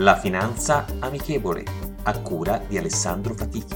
La finanza amichevole, a cura di Alessandro Fatichi.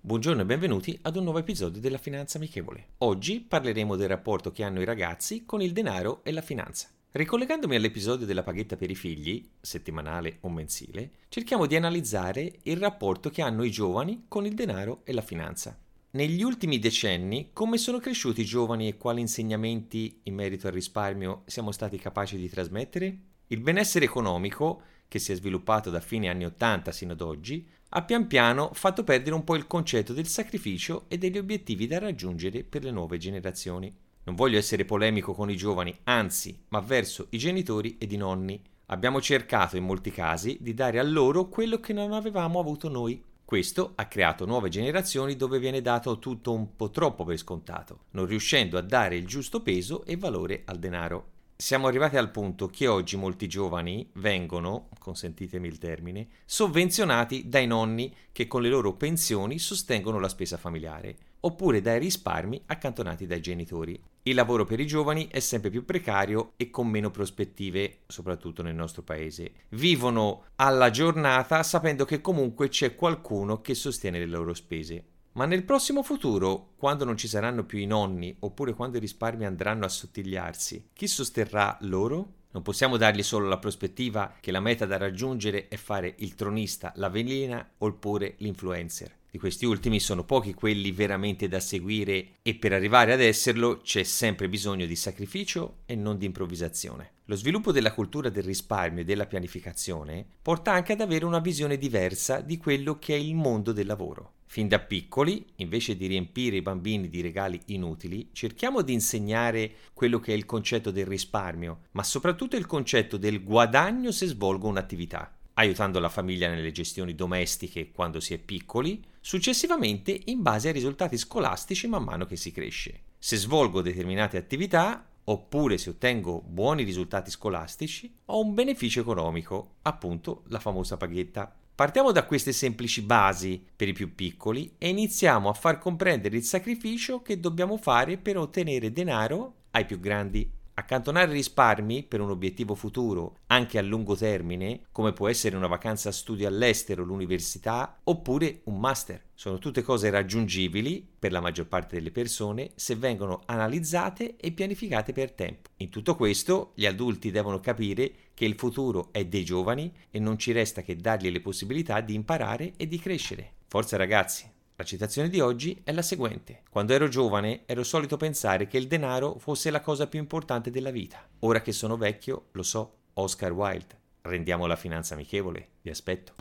Buongiorno e benvenuti ad un nuovo episodio della Finanza Amichevole. Oggi parleremo del rapporto che hanno i ragazzi con il denaro e la finanza. Ricollegandomi all'episodio della paghetta per i figli, settimanale o mensile, cerchiamo di analizzare il rapporto che hanno i giovani con il denaro e la finanza. Negli ultimi decenni, come sono cresciuti i giovani e quali insegnamenti in merito al risparmio siamo stati capaci di trasmettere? Il benessere economico, che si è sviluppato da fine anni 80 sino ad oggi, ha pian piano fatto perdere un po' il concetto del sacrificio e degli obiettivi da raggiungere per le nuove generazioni. Non voglio essere polemico con i giovani, anzi, ma verso i genitori ed i nonni. Abbiamo cercato in molti casi di dare a loro quello che non avevamo avuto noi. Questo ha creato nuove generazioni dove viene dato tutto un po' troppo per scontato, non riuscendo a dare il giusto peso e valore al denaro. Siamo arrivati al punto che oggi molti giovani vengono, consentitemi il termine, sovvenzionati dai nonni che con le loro pensioni sostengono la spesa familiare, oppure dai risparmi accantonati dai genitori. Il lavoro per i giovani è sempre più precario e con meno prospettive, soprattutto nel nostro paese. Vivono alla giornata sapendo che comunque c'è qualcuno che sostiene le loro spese. Ma nel prossimo futuro, quando non ci saranno più i nonni, oppure quando i risparmi andranno a assottigliarsi, chi sosterrà loro? Non possiamo dargli solo la prospettiva che la meta da raggiungere è fare il tronista, la velina oppure l'influencer. Di questi ultimi sono pochi quelli veramente da seguire e per arrivare ad esserlo c'è sempre bisogno di sacrificio e non di improvvisazione. Lo sviluppo della cultura del risparmio e della pianificazione porta anche ad avere una visione diversa di quello che è il mondo del lavoro. Fin da piccoli, invece di riempire i bambini di regali inutili, cerchiamo di insegnare quello che è il concetto del risparmio, ma soprattutto il concetto del guadagno se svolgo un'attività aiutando la famiglia nelle gestioni domestiche quando si è piccoli, successivamente in base ai risultati scolastici man mano che si cresce. Se svolgo determinate attività, oppure se ottengo buoni risultati scolastici, ho un beneficio economico, appunto la famosa paghetta. Partiamo da queste semplici basi per i più piccoli e iniziamo a far comprendere il sacrificio che dobbiamo fare per ottenere denaro ai più grandi. Accantonare risparmi per un obiettivo futuro, anche a lungo termine, come può essere una vacanza studio all'estero, l'università oppure un master, sono tutte cose raggiungibili per la maggior parte delle persone se vengono analizzate e pianificate per tempo. In tutto questo gli adulti devono capire che il futuro è dei giovani e non ci resta che dargli le possibilità di imparare e di crescere. Forza ragazzi! La citazione di oggi è la seguente. Quando ero giovane ero solito pensare che il denaro fosse la cosa più importante della vita. Ora che sono vecchio lo so. Oscar Wilde. Rendiamo la finanza amichevole. Vi aspetto.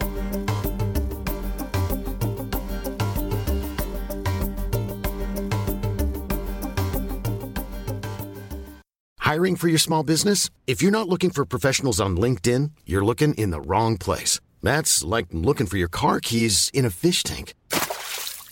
Hiring for your small business? If you're not looking for professionals on LinkedIn, you're looking in the wrong place. That's like looking for your car keys in a fish tank.